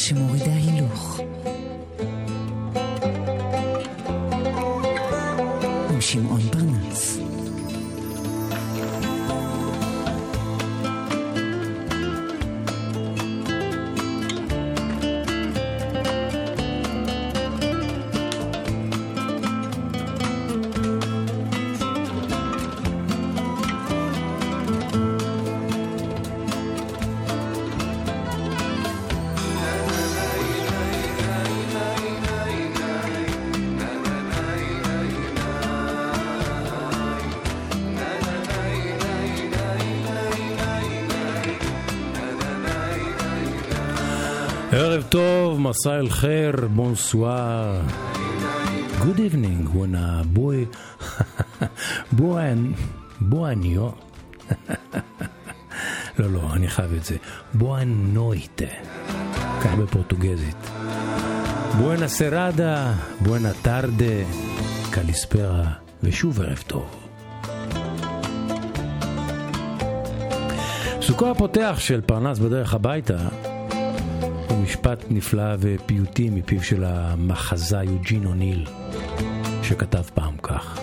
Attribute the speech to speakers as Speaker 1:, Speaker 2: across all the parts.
Speaker 1: שמורידה
Speaker 2: אל חיר, בונסואר. Good evening, buona boi... בואן... בואניו. לא, לא, אני חייב את זה. בואנויטה. כך בפורטוגזית. בואנה סרדה, בואנה טרדה, קליספרה, ושוב ערב טוב. סוכו הפותח של פרנס בדרך הביתה משפט נפלא ופיוטי מפיו של המחזאי יוג'ין אוניל, שכתב פעם כך: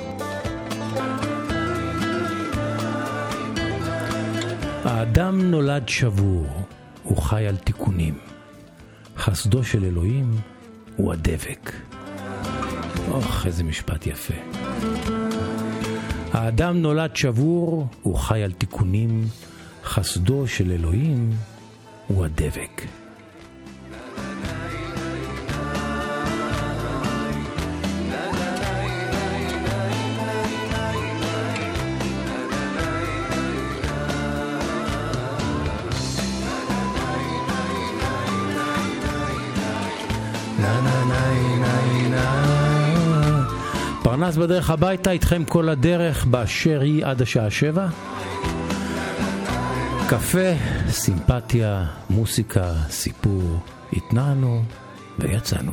Speaker 2: האדם נולד שבור, הוא חי על תיקונים. חסדו של אלוהים הוא הדבק. אוח, איזה משפט יפה. האדם נולד שבור, הוא חי על תיקונים. חסדו של אלוהים הוא הדבק. פרנס בדרך הביתה איתכם כל הדרך באשר היא עד השעה שבע. קפה, סימפתיה, מוסיקה, סיפור, התנענו ויצאנו.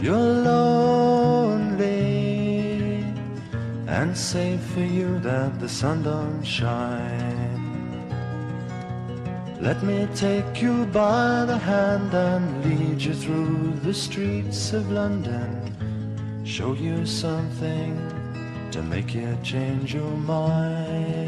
Speaker 3: you're lonely and say for you that the sun don't shine? Let me take you by the hand and lead you through the streets of London. Show you something to make you change your mind.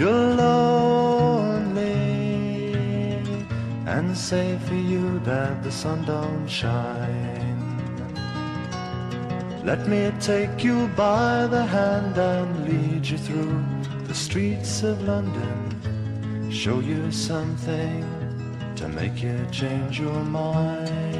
Speaker 3: you're lonely and say for you that the sun don't shine? Let me take you by the hand and lead you through the streets of London. Show you something to make you change your mind.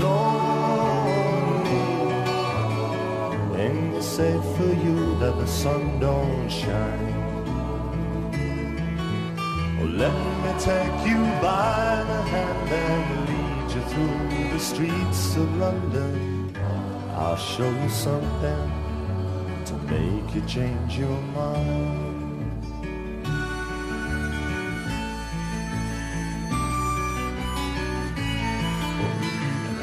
Speaker 3: lonely when you say for you that the sun don't shine? Oh, let me take you by the hand and lead you through the streets of London. I'll show you something to make you change your mind.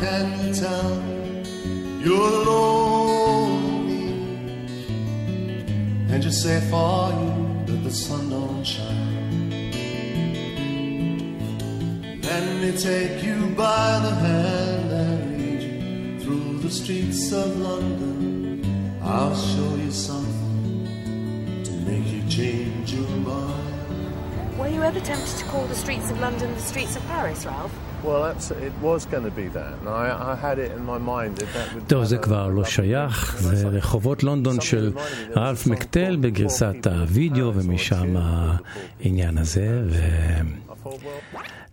Speaker 3: can you tell you're lonely and just say for you that the sun don't shine? Let me take you by the hand and lead you through the streets of London. I'll show you something to make you change your mind.
Speaker 4: Were you ever tempted to call the streets of London the streets of Paris, Ralph?
Speaker 5: Well, that's, it was going to be that. And I, I had it in my mind that that would...
Speaker 2: טוב, זה כבר לא שייך, זה רחובות לונדון של רלף מקטל בגרסת הווידאו, ומשם העניין הזה,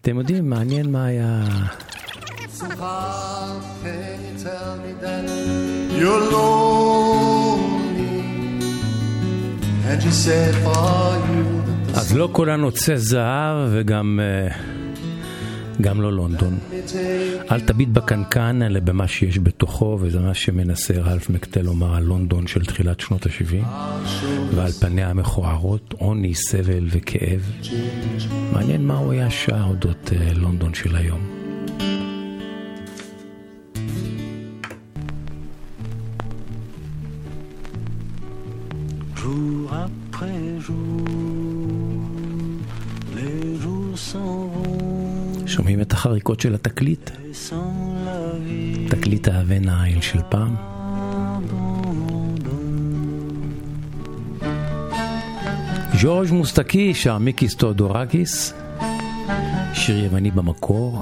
Speaker 2: ואתם יודעים, מעניין מה היה...
Speaker 3: You're lonely and you for you
Speaker 2: אז לא כל הנוצה זהב וגם אה, גם לא לונדון. אל תביט בקנקן, אלא במה שיש בתוכו, וזה מה שמנסה רלף מקטל לומר על לונדון של תחילת שנות ה-70, ועל פניה המכוערות, עוני, סבל וכאב. מעניין מה הוא היה שר אודות אה, לונדון של היום.
Speaker 6: Jour après jour,
Speaker 2: שומעים את החריקות של התקליט? תקליט האבן העיל של פעם. ז'ורג' מוסטקי שר מיקיס טאודורקיס, שיר יווני במקור,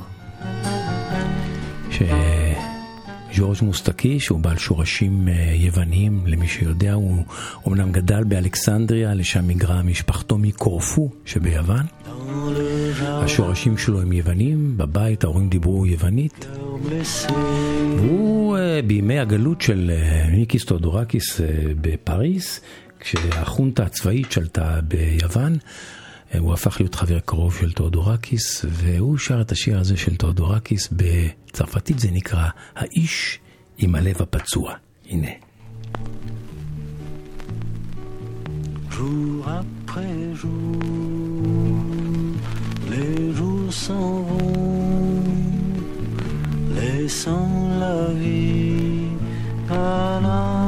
Speaker 2: שז'ורג' מוסטקי, שהוא בעל שורשים אה, יווניים, למי שיודע, הוא אומנם גדל באלכסנדריה, לשם היגרה משפחתו מקורפו שביוון. השורשים שלו הם יוונים, בבית ההורים דיברו יוונית. והוא אה, בימי הגלות של אה, מיקיס טאודורקיס אה, בפריס, כשהחונטה הצבאית שלטה ביוון, הוא הפך להיות חבר קרוב של טאודורקיס, והוא שר את השיר הזה של טאודורקיס, בצרפתית זה נקרא האיש עם הלב הפצוע. הנה.
Speaker 6: jour après jour, s'en vont, laissant la vie à l'abandon.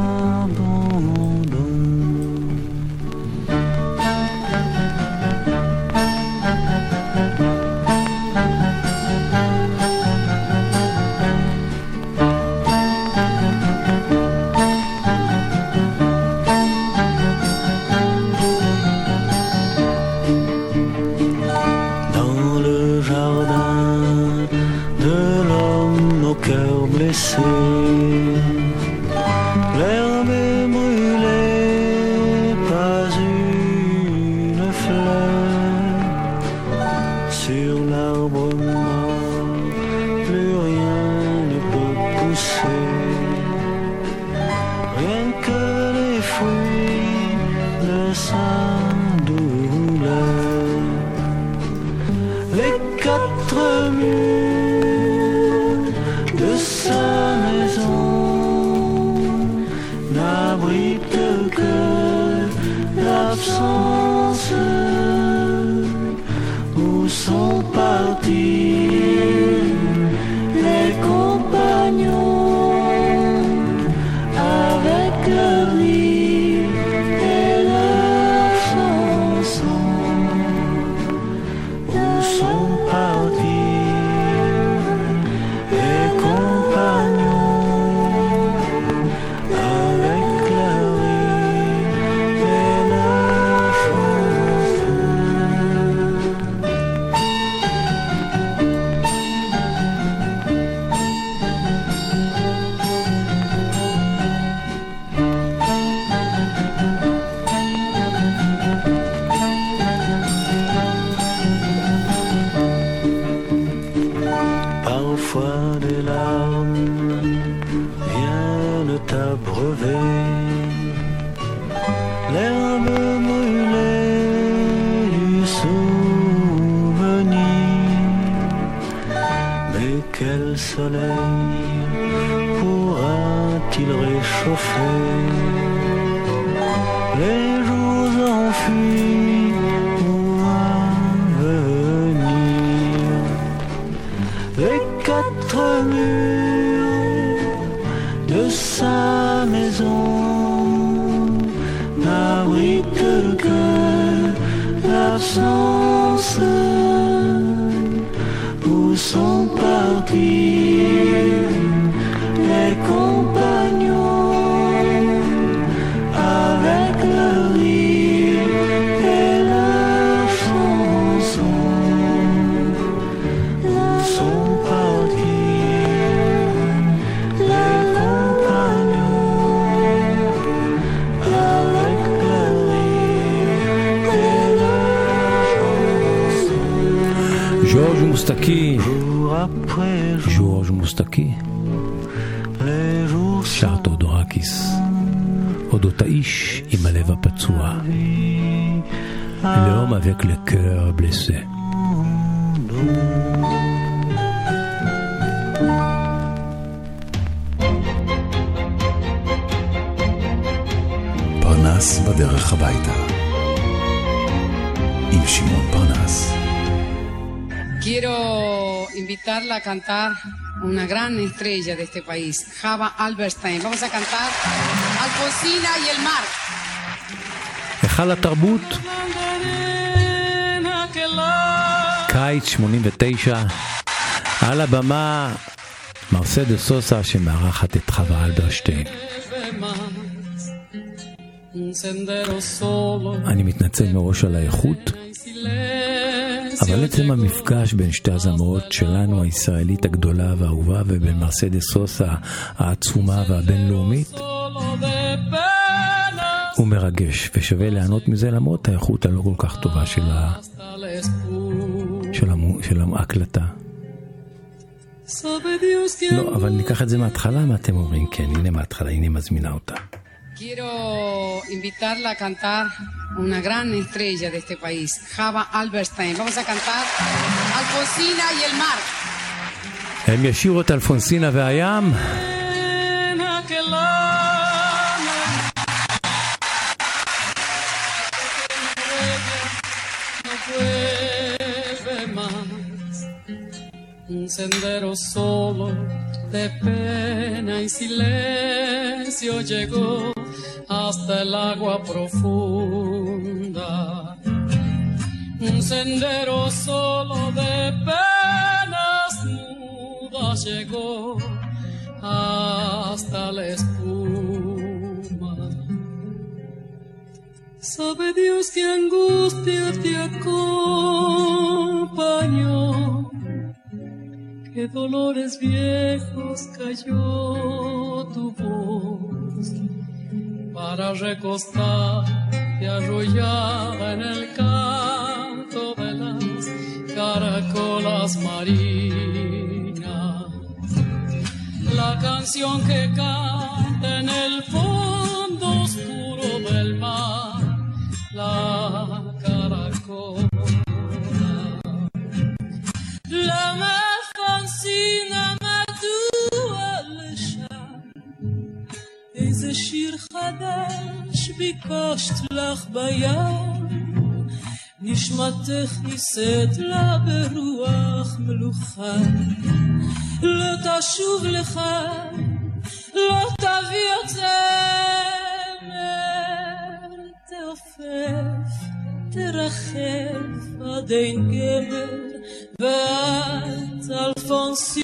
Speaker 2: מוסטקי, שר תאודורקיס, אודות האיש עם הלב הפצוע, l'homme avec le cœur blessé.
Speaker 7: פרנס בדרך הביתה. עם שמעון פרנס.
Speaker 8: Quiero invitarla a cantar una gran estrella de este país, Java Alberstein. Vamos a cantar Alfonsina y el mar.
Speaker 2: היכל התרבות, קיץ 89, על הבמה מרסדס סוסה שמארחת את חווה אלברשטיין. אני מתנצל מראש על האיכות. אבל עצם המפגש בין שתי הזמרות שלנו, הישראלית הגדולה והאהובה, ובין מרסדס סוסה העצומה והבינלאומית, הוא מרגש, ושווה ליהנות מזה למרות האיכות הלא כל כך טובה של, ה... של, המו... של ההקלטה. לא, אבל ניקח את זה מההתחלה, מה אתם אומרים? כן, הנה מההתחלה, הנה מזמינה אותה.
Speaker 8: Quiero invitarla a cantar una gran estrella de este país, Java Alberstein. Vamos a cantar Alfonsina y el mar.
Speaker 2: הם ישירו את אלפונסינה והים,
Speaker 8: No vuelve más. Un sendero solo de pena y silencio llegó hasta el agua profunda. Un sendero solo de penas mudas llegó hasta la espuma. Sabe Dios que angustia te acompañó, que dolores viejos cayó tu voz para recostarte arrullada en el canto de las caracolas marinas. La canción que canta en el fondo oscuro del mar, la caracola. שיר חדש ביקשת לך בים? נשמתך נישאת לה ברוח מלוכה. לא תשוב לך, לא תביא יותר תעופף, תרחף עד אין גמר, ואת אלפונסינה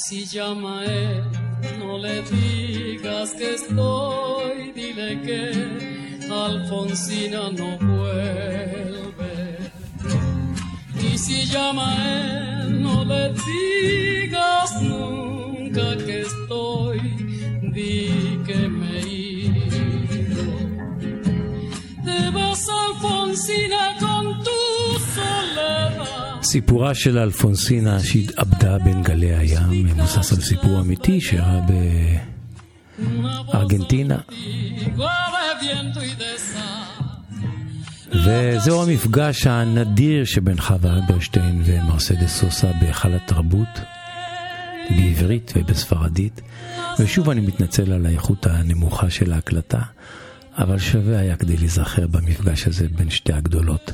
Speaker 8: si llama él, no le digas que estoy, dile que Alfonsina no vuelve. Y si llama él, no le digas nunca que estoy, di que me he ido. Te vas, Alfonsina.
Speaker 2: סיפורה של אלפונסינה שהתאבדה בין גלי הים מבוסס על סיפור אמיתי שאירע בארגנטינה. וזהו המפגש הנדיר שבין חווה אלברשטיין ומרסדס סוסה בהיכל התרבות, בעברית ובספרדית. ושוב אני מתנצל על האיכות הנמוכה של ההקלטה, אבל שווה היה כדי להיזכר במפגש הזה בין שתי הגדולות.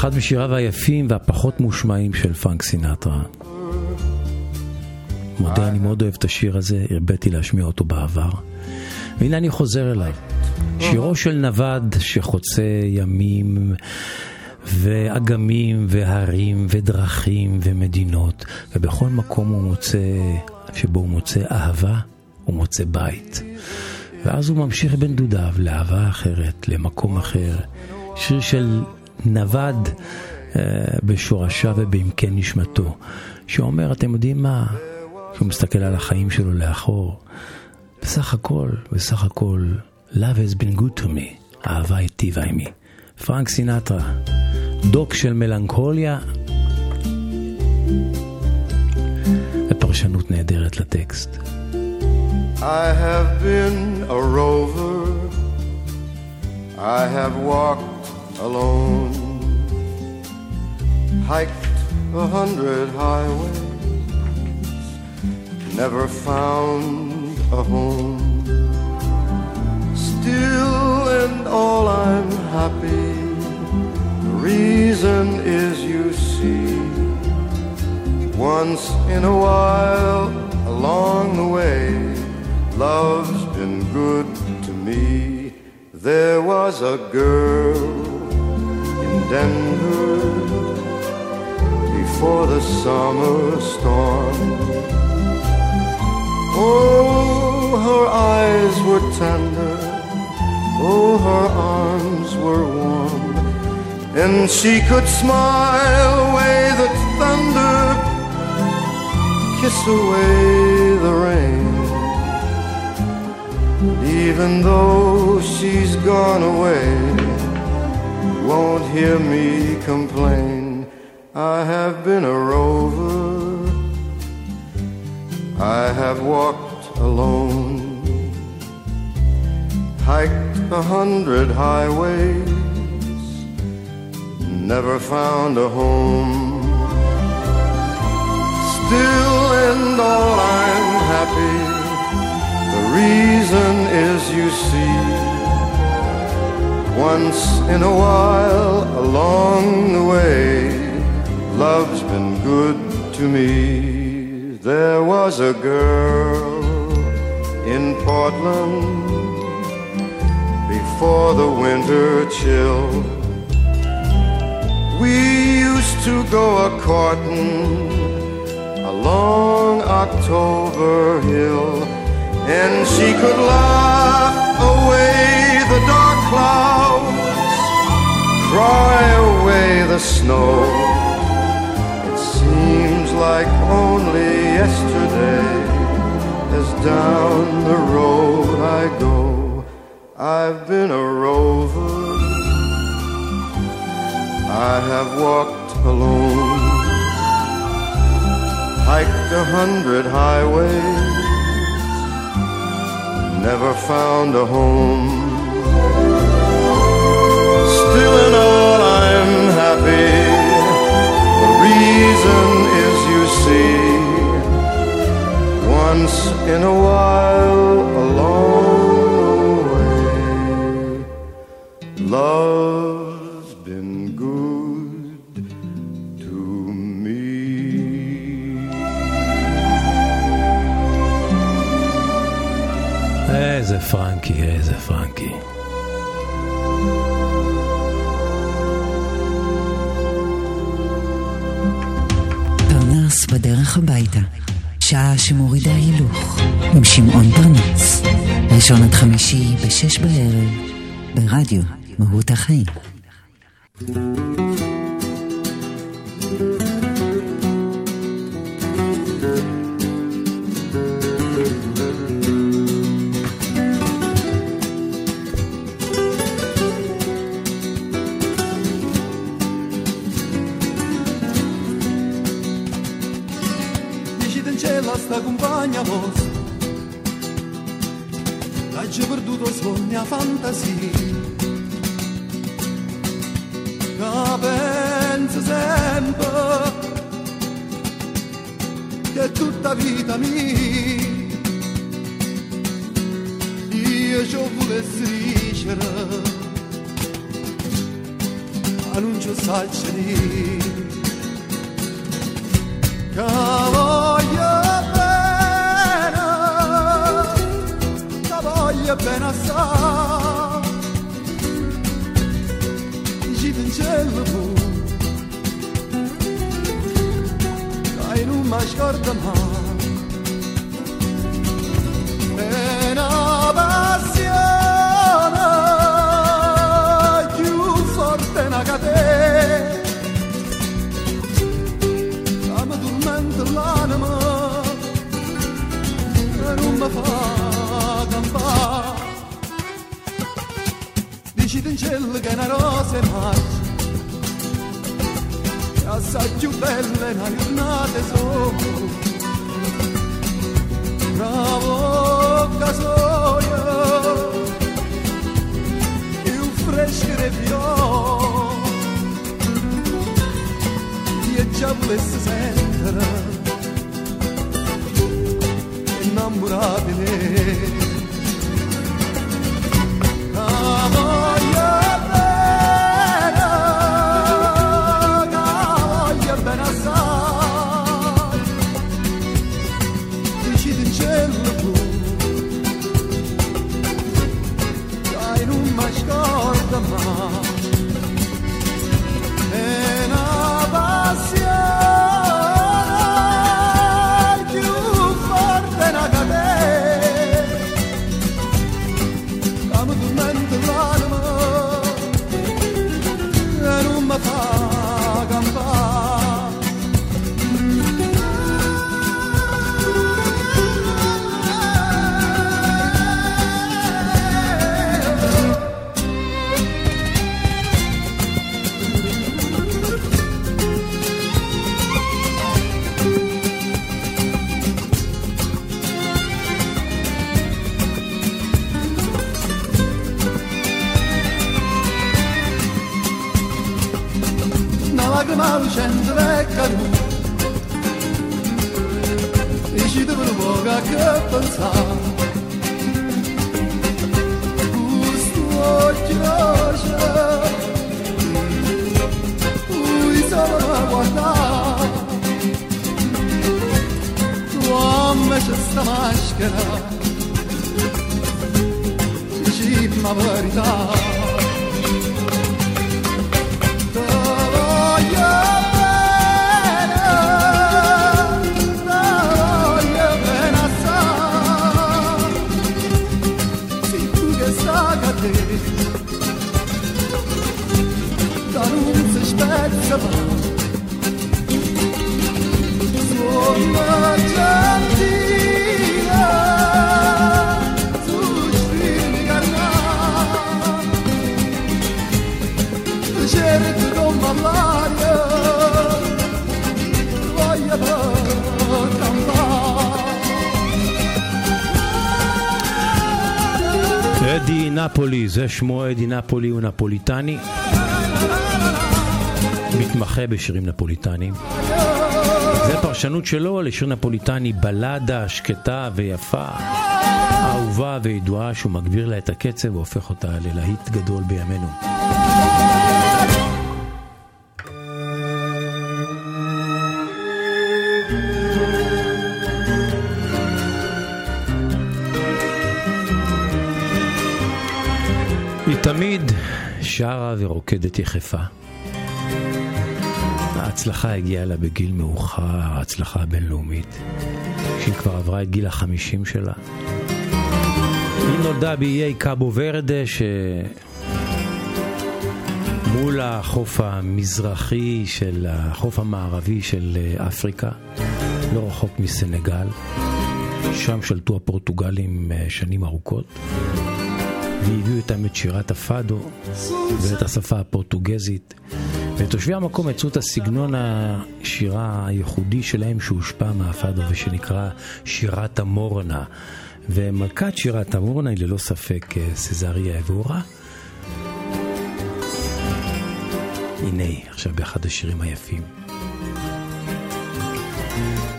Speaker 2: אחד משיריו היפים והפחות מושמעים של פרנק סינטרה. מודה, אני מאוד אוהב את השיר הזה, הרביתי להשמיע אותו בעבר. והנה אני חוזר אליו. שירו של נווד שחוצה ימים ואגמים והרים ודרכים ומדינות, ובכל מקום הוא מוצא, שבו הוא מוצא אהבה, הוא מוצא בית. ואז הוא ממשיך בין דודיו לאהבה אחרת, למקום אחר. שיר של נווד אה, בשורשיו ובעמקי נשמתו, שאומר, אתם יודעים מה? שהוא מסתכל על החיים שלו לאחור. בסך הכל, בסך הכל, love has been good to me, אהבה היטיבה עימי. פרנק סינטרה, דוק של מלנכוליה, ופרשנות נהדרת לטקסט.
Speaker 9: I have been a rover. I have walked alone, hiked a hundred highways, never found a home. Still and all I'm happy. The reason is you see, once in a while along the way, love's been good to me. There was a girl Denver before the summer storm. Oh, her eyes were tender, oh, her arms were warm, and she could smile away the thunder, kiss away the rain. Even though she's gone away, won't hear me complain. I have been a rover. I have walked alone, hiked a hundred highways, never found a home. Still and all I'm happy. The reason is you see, once in a while along the way, love's been good to me. There was a girl in Portland before the winter chill. We used to go a courting along October Hill, and she could laugh away the dark clouds, cry away the snow It seems like only yesterday as down the road I go. I've been a rover. I have walked alone, hiked a hundred highways, never found a home. Still in all I'm happy. The reason is you see, once in a while along the way, love's
Speaker 1: בדרך הביתה. שעה שמורידה הילוך. עם שמעון פרנס. ראשון עד חמישי בשש בערב. ברדיו מהות החיים.
Speaker 10: L'hai perduto sogni a fantasia. Che penso sempre Che tutta vita mia Io ci volessi dicere Ma non ci dire che appena sa gira in cielo bu. Dai non mi scorda mai È una rosa e marcia, è assai più bella è una giornata solo. Bravo casoio, più fresca e fiore e già volesse stava maschera ci si ma verità Darum sich bett gewann So much
Speaker 2: נפולי, זה שמו אדי נפולי, הוא נפוליטני. מתמחה בשירים נפוליטניים. זה פרשנות שלו לשיר נפוליטני, בלדה שקטה ויפה, אהובה וידועה, שהוא מגביר לה את הקצב והופך אותה ללהיט גדול בימינו. ורוקדת יחפה. ההצלחה הגיעה לה בגיל מאוחר, ההצלחה הבינלאומית, כשהיא כבר עברה את גיל החמישים שלה. היא נולדה באיי קאבו ורדה, ש... מול החוף המזרחי של החוף המערבי של אפריקה, לא רחוק מסנגל. שם שלטו הפורטוגלים אה, שנים ארוכות. והביאו איתם את שירת הפאדו ואת השפה הפורטוגזית. ותושבי המקום מצאו את הסגנון השירה הייחודי שלהם שהושפע מהפאדו ושנקרא שירת המורנה. ומלכת שירת המורנה היא ללא ספק אה, סזריה אבורה. הנה, עכשיו באחד השירים היפים.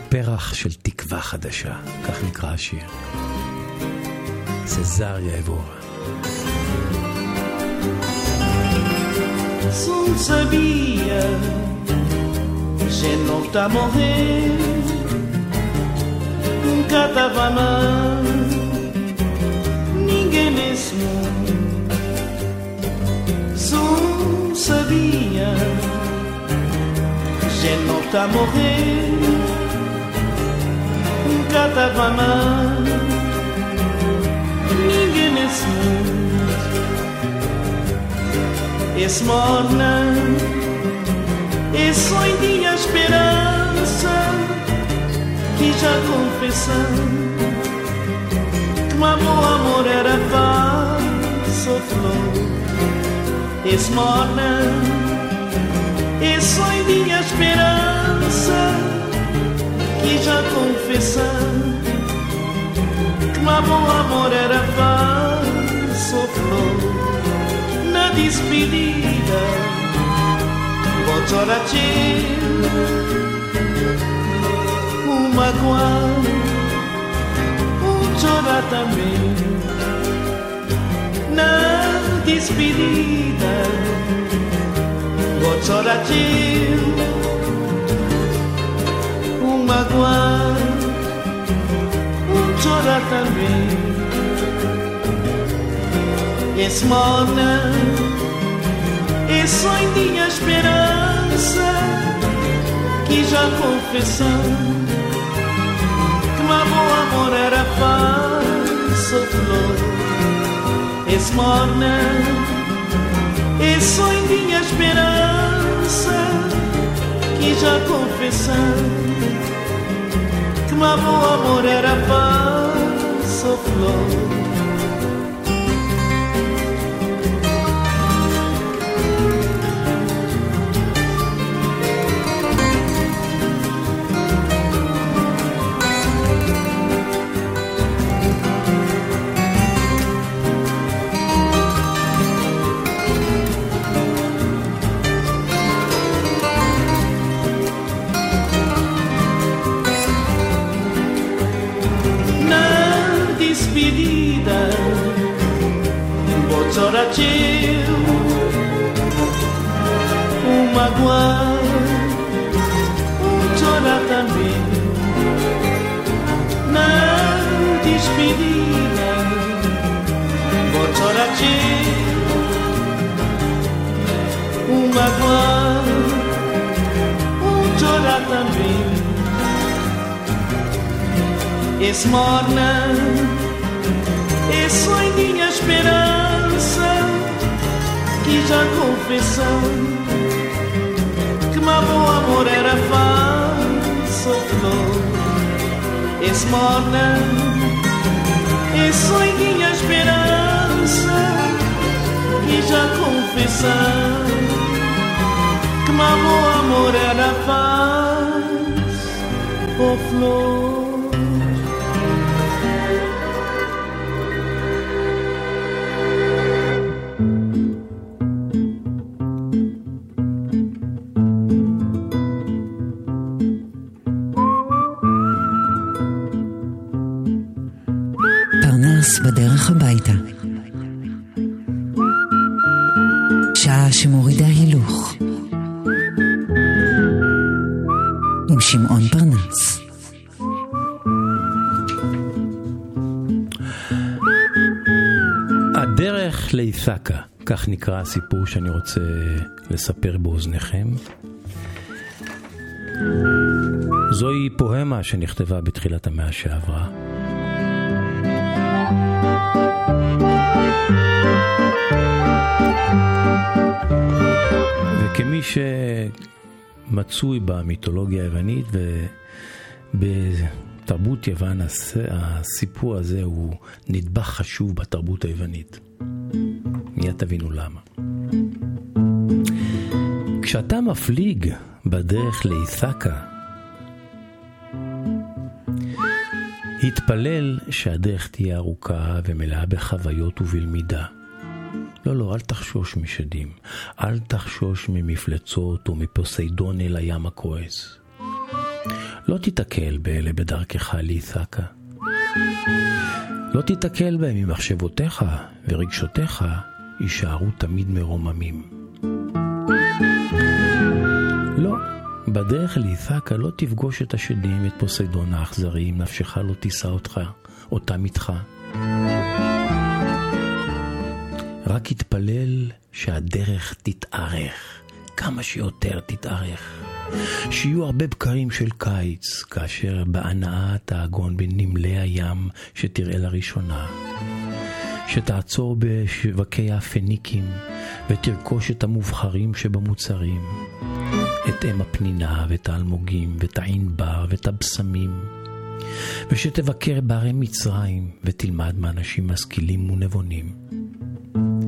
Speaker 2: פרח של תקווה חדשה, כך נקרא השיר. סזריה אבורה.
Speaker 11: Não sabia, não está a morrer. Nunca estava mal, ninguém nesse mundo. Só sabia, não está a morrer. Nunca estava mal, ninguém nesse mundo esse morna e só em minha esperança que já confessa que o boa amor era falso flor. Esse morna e só em minha esperança que já confessa que o boa amor era falso flor despedida. Bocoraci, uma guan, um chora também. Na despedida, bocoraci, uma guan, um chora também chorar também esse morna, esse sonho tinha esperança que já confessou que meu amor era falso flor. Esse morna, esse sonho tinha esperança que já confessou que meu amor era falso flor. partiu. Um Maguan, um Jonathan meu Não despedia Botoratil Um Maguan, um Jonathan meu Esmorna, esse sonho minha esperança já confessou que meu amor era falso flor. Esse morna, esse sonho tinha esperança que já confessou que meu amor era falso flor.
Speaker 2: לאית'קה, כך נקרא הסיפור שאני רוצה לספר באוזניכם. זוהי פוהמה שנכתבה בתחילת המאה שעברה. וכמי שמצוי במיתולוגיה היוונית ובתרבות יוון, הסיפור הזה הוא נדבך חשוב בתרבות היוונית. מיד תבינו למה. כשאתה מפליג בדרך לאית'קה, התפלל שהדרך תהיה ארוכה ומלאה בחוויות ובלמידה. לא, לא, אל תחשוש משדים. אל תחשוש ממפלצות ומפוסיידון אל הים הכועס. לא תיתקל באלה בדרכך לאית'קה. לא תיתקל בהם אם מחשבותיך ורגשותיך יישארו תמיד מרוממים. לא, בדרך לאית'קה לא תפגוש את השדים ואת פוסיידון האכזרי אם נפשך לא תישא אותך, אותם איתך. רק התפלל שהדרך תתארך, כמה שיותר תתארך. שיהיו הרבה בקרים של קיץ, כאשר בהנאה תעגון בנמלי הים שתראה לראשונה. שתעצור בשווקי הפניקים ותרכוש את המובחרים שבמוצרים. את אם הפנינה ואת האלמוגים ואת הענבר ואת הבשמים. ושתבקר בערי מצרים ותלמד מאנשים משכילים ונבונים.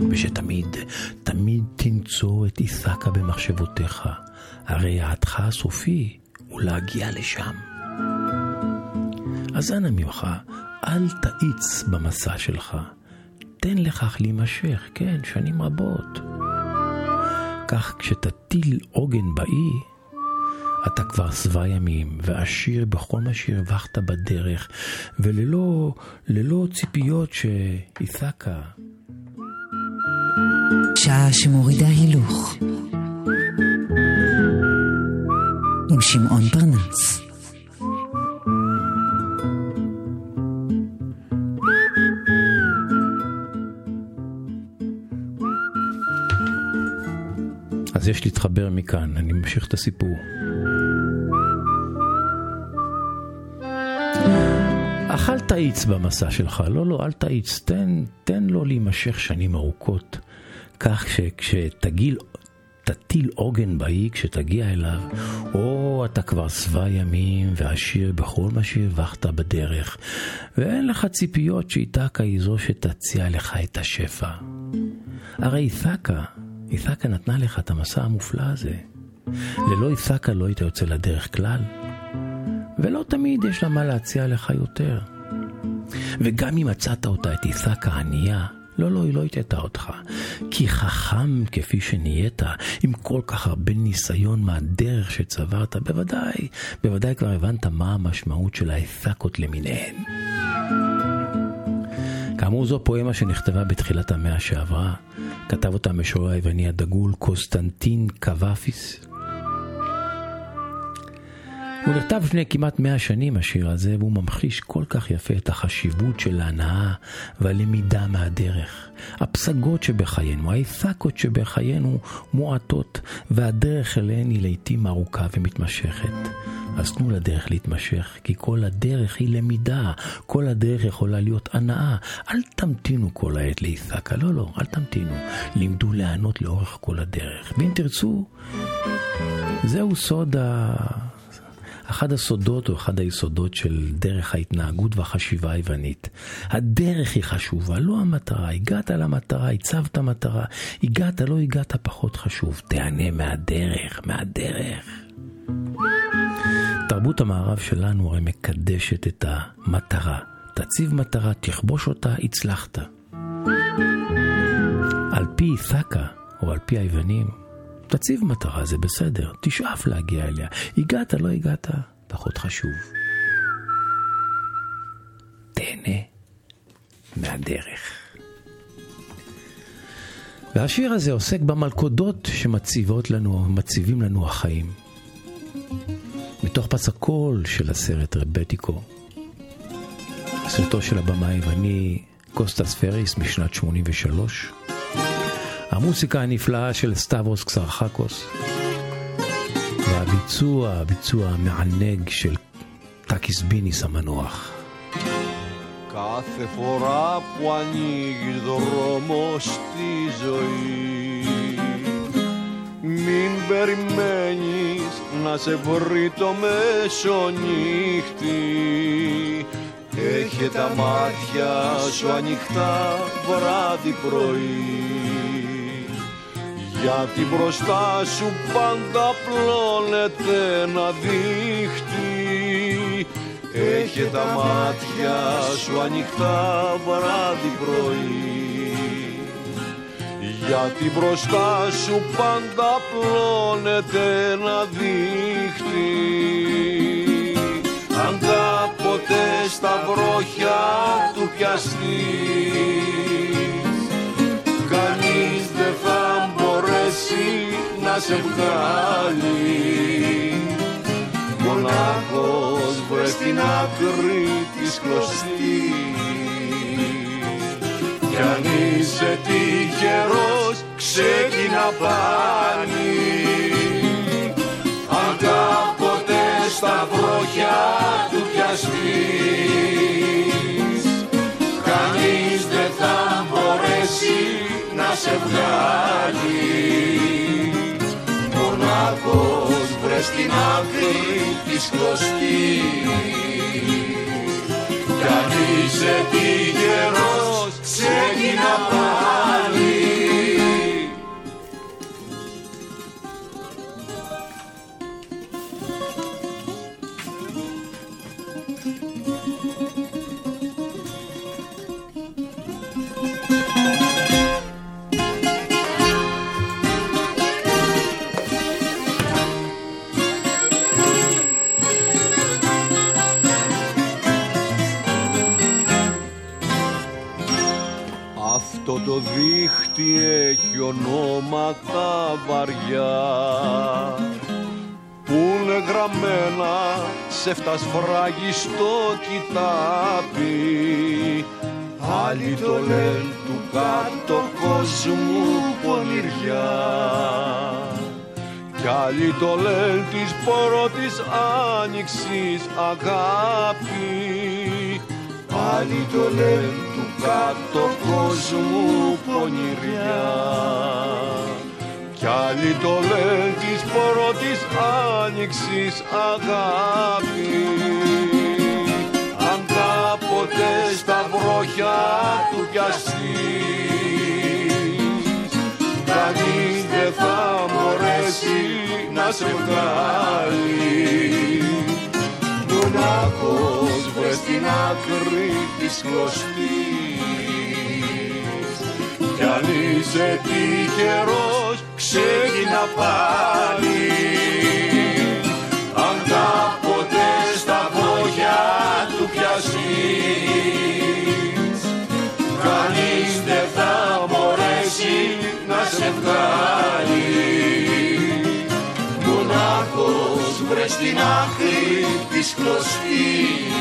Speaker 2: ושתמיד, תמיד תנצור את אית'קה במחשבותיך, הרי יעדך הסופי הוא להגיע לשם. אז אנא ממך, אל תאיץ במסע שלך. תן לכך להימשך, כן, שנים רבות. כך כשתטיל עוגן באי, אתה כבר שבע ימים ועשיר בכל מה שהרווחת בדרך, וללא ללא ציפיות שאית'קה
Speaker 1: שעה שמורידה הילוך. עם שמעון פרנס.
Speaker 2: יש להתחבר מכאן, אני ממשיך את הסיפור. אך אל תאיץ במסע שלך, לא, לא, אל תאיץ, תן, תן לו להימשך שנים ארוכות. כך שכשתגיל, תטיל עוגן באי כשתגיע אליו, או אתה כבר שבע ימים ועשיר בכל מה שהרווחת בדרך, ואין לך ציפיות שאיתקה היא זו שתציע לך את השפע. הרי איתקה, איתקה נתנה לך את המסע המופלא הזה. ללא איתקה לא היית יוצא לדרך כלל, ולא תמיד יש לה מה להציע לך יותר. וגם אם מצאת אותה, את איתקה ענייה, לא, לא, היא לא הטעתה אותך. כי חכם כפי שנהיית, עם כל כך הרבה ניסיון מהדרך שצברת, בוודאי, בוודאי כבר הבנת מה המשמעות של האתקות למיניהן. כאמור זו פואמה שנכתבה בתחילת המאה שעברה, כתב אותה המשורר היווני הדגול קוסטנטין קוואפיס, הוא נכתב לפני כמעט מאה שנים השיר הזה, והוא ממחיש כל כך יפה את החשיבות של ההנאה והלמידה מהדרך. הפסגות שבחיינו, האיתקות שבחיינו מועטות, והדרך אליהן היא לעיתים ארוכה ומתמשכת. אז תנו לדרך להתמשך, כי כל הדרך היא למידה, כל הדרך יכולה להיות הנאה. אל תמתינו כל העת לאיתקה, לא, לא, אל תמתינו. לימדו להיענות לאורך כל הדרך. ואם תרצו, זהו סוד ה... אחד הסודות או אחד היסודות של דרך ההתנהגות והחשיבה היוונית. הדרך היא חשובה, לא המטרה. הגעת למטרה, הצבת מטרה, הגעת, לא הגעת, פחות חשוב. תהנה מהדרך, מהדרך. תרבות המערב שלנו הרי מקדשת את המטרה. תציב מטרה, תכבוש אותה, הצלחת. על פי תקה, או על פי היוונים, תציב מטרה, זה בסדר, תשאף להגיע אליה. הגעת, לא הגעת, פחות חשוב. תהנה. מהדרך. והשיר הזה עוסק במלכודות שמציבות לנו, מציבים לנו החיים. מתוך פס הקול של הסרט רבטיקו, סרטו של הבמאי היווני קוסטס פריס משנת 83, המוסיקה הנפלאה של סטברוס קסרחקוס, והביצוע, הביצוע המענג של טאקיס ביניס המנוח.
Speaker 12: Κάθε φορά που ανοίγει δρόμο στη ζωή Μην περιμένεις να σε βρει το μεσονύχτη Έχει τα μάτια σου ανοιχτά βράδυ πρωί γιατί μπροστά σου πάντα πλώνεται ένα δίχτυ. Έχει τα μάτια σου ανοιχτά βράδυ πρωί. Γιατί μπροστά σου πάντα πλώνεται ένα δίχτυ. Αν κάποτε στα βρόχια του πιαστείς κανείς δεν θα μπορέσει να σε βγάλει. Μονάχος βρες στην άκρη της κλωστής. Κι αν είσαι τυχερός ξεκινά πάλι. Αν κάποτε στα βρόχια του πιαστείς κανείς δεν θα μπορέσει να σε βγάλει. Μονάχος βρες στην άκρη της κλωστής. Κι αν είσαι τυχερός ξεκινά πάλι Αυτό το δίχτυ έχει ονόματα βαριά. Που είναι γραμμένα σε φτασφράγιστο κοιτάπι άλλοι το λένε του κάτω κόσμου πονηριά κι άλλοι το λένε της πρώτης άνοιξης αγάπη άλλοι το λένε του κάτω κόσμου πονηριά. Κι άλλοι το λένε της πρώτης άνοιξης αγάπη. Αν κάποτε στα βρόχια του πιαστείς κανείς δεν θα μπορέσει να σε βγάλει. Μονάχος βρες στην άκρη της κλωστής κι αν είσαι τυχερός ξεκινά πάλι. Αν κάποτε στα πόδια του πιαστείς κανείς δεν θα μπορέσει να σε βγάλει. Μονάχος βρες στην άκρη της κλωστής.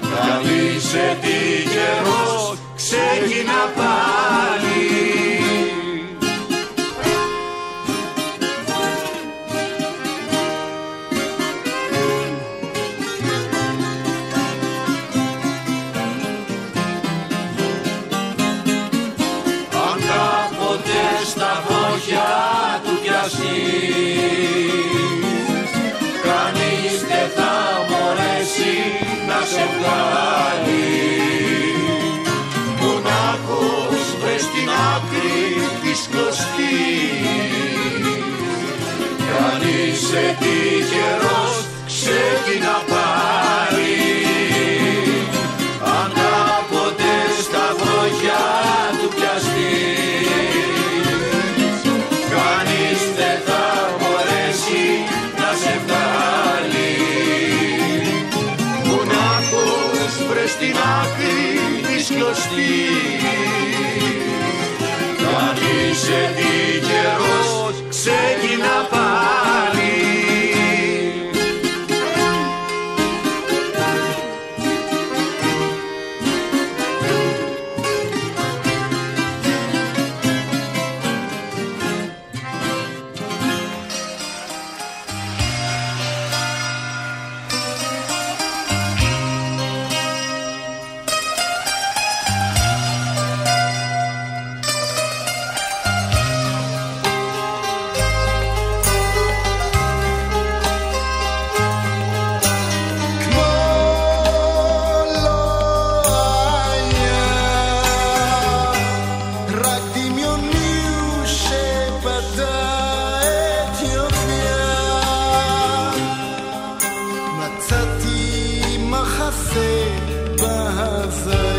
Speaker 12: Κι αν είσαι τυχερός ξεκινά πάλι. Αν κάποτε στα βόχια του πιαστείς κανείς δεν θα μπορέσει να σε βγάλει Σε καιρός, ξέρει να πάρει. Αν κάποτε στα βροχιά του πιαστεί, κανείς δεν θα μπορέσει να σε βγάλει. Μονάχος βρες στην άκρη
Speaker 13: της κλωστής κανείς σε τι καιρός, ξέρει να πάρει. of the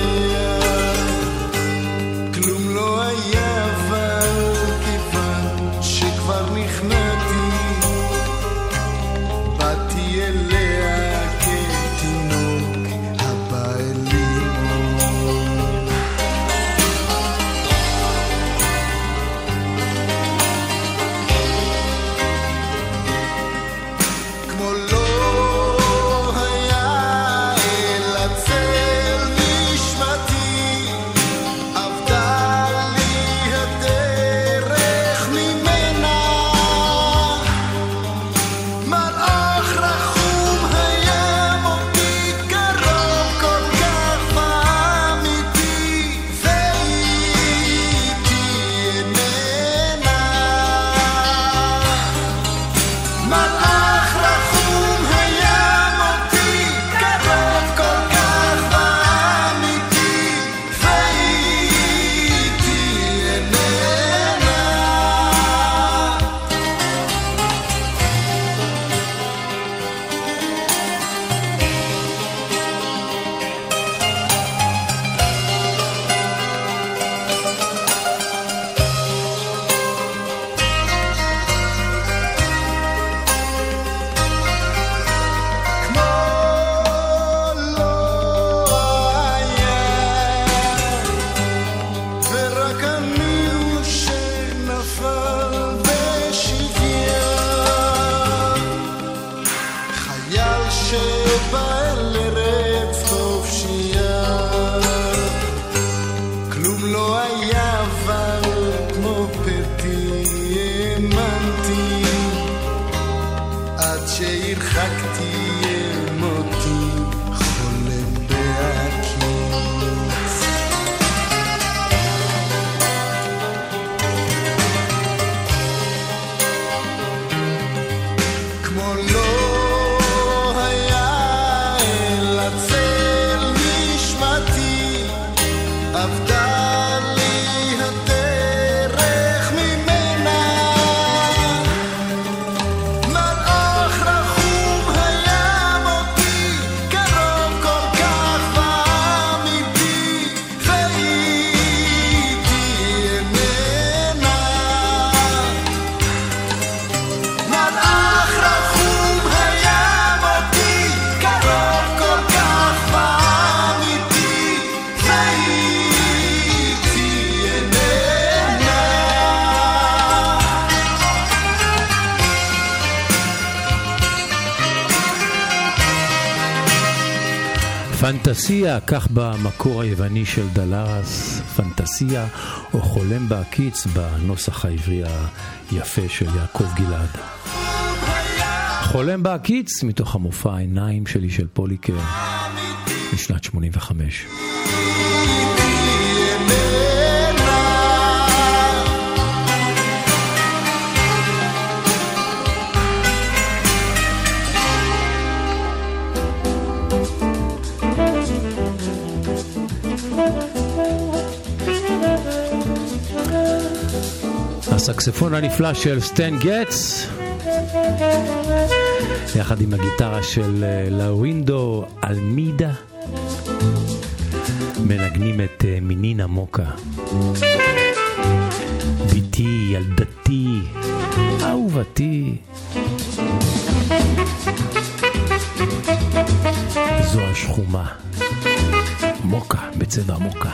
Speaker 13: never
Speaker 2: פנטסיה, כך במקור היווני של דלרס, פנטסיה, או חולם בעקיץ בנוסח העברי היפה של יעקב גלעד. חולם בעקיץ, מתוך המופע העיניים שלי של פוליקר משנת 85. הסקספון הנפלא של סטן גטס יחד עם הגיטרה של אה, לאווינדו אלמידה, מנגנים את אה, מינינה מוקה. ביתי, ילדתי, אהובתי. זו השחומה, מוקה, בצבע מוקה.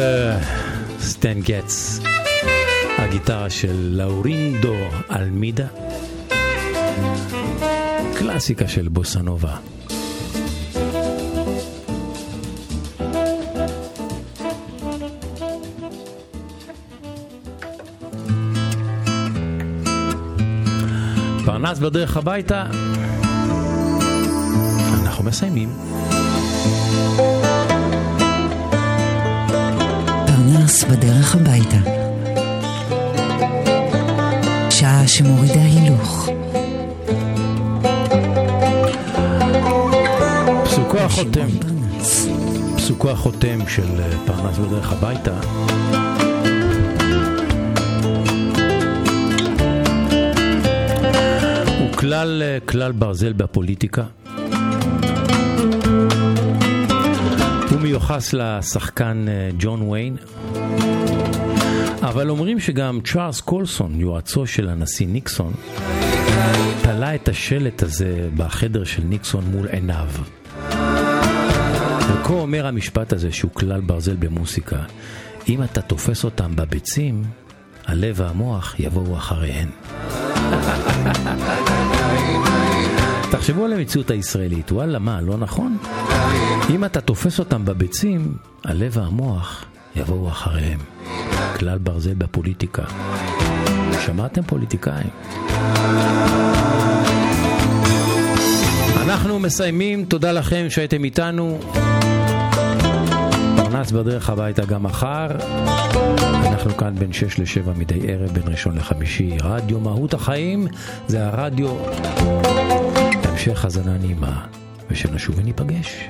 Speaker 2: Uh, סטן גטס, הגיטרה של לאורינדו אלמידה, קלאסיקה של בוסנובה. פרנס בדרך הביתה. אנחנו מסיימים.
Speaker 1: פרנס בדרך הביתה. שעה שמורידה הילוך.
Speaker 2: פסוקו החותם, פסוקו החותם של אה, פרנס בדרך הביתה. הוא כלל, אה, כלל ברזל בפוליטיקה. הוא מיוחס לשחקן אה, ג'ון ויין. אבל אומרים שגם צ'ארלס קולסון, יועצו של הנשיא ניקסון, תלה את השלט הזה בחדר של ניקסון מול עיניו. וכה אומר המשפט הזה שהוא כלל ברזל במוסיקה, אם אתה תופס אותם בביצים, הלב והמוח יבואו אחריהן. תחשבו על המציאות הישראלית, וואלה מה, לא נכון? אם אתה תופס אותם בביצים, הלב והמוח יבואו אחריהם. כלל ברזל בפוליטיקה. שמעתם פוליטיקאים? אנחנו מסיימים, תודה לכם שהייתם איתנו. פרנס בדרך הביתה גם מחר. אנחנו כאן בין 6 ל-7 מדי ערב, בין ראשון לחמישי. רדיו מהות החיים זה הרדיו. המשך האזנה נעימה, ושנשוב וניפגש.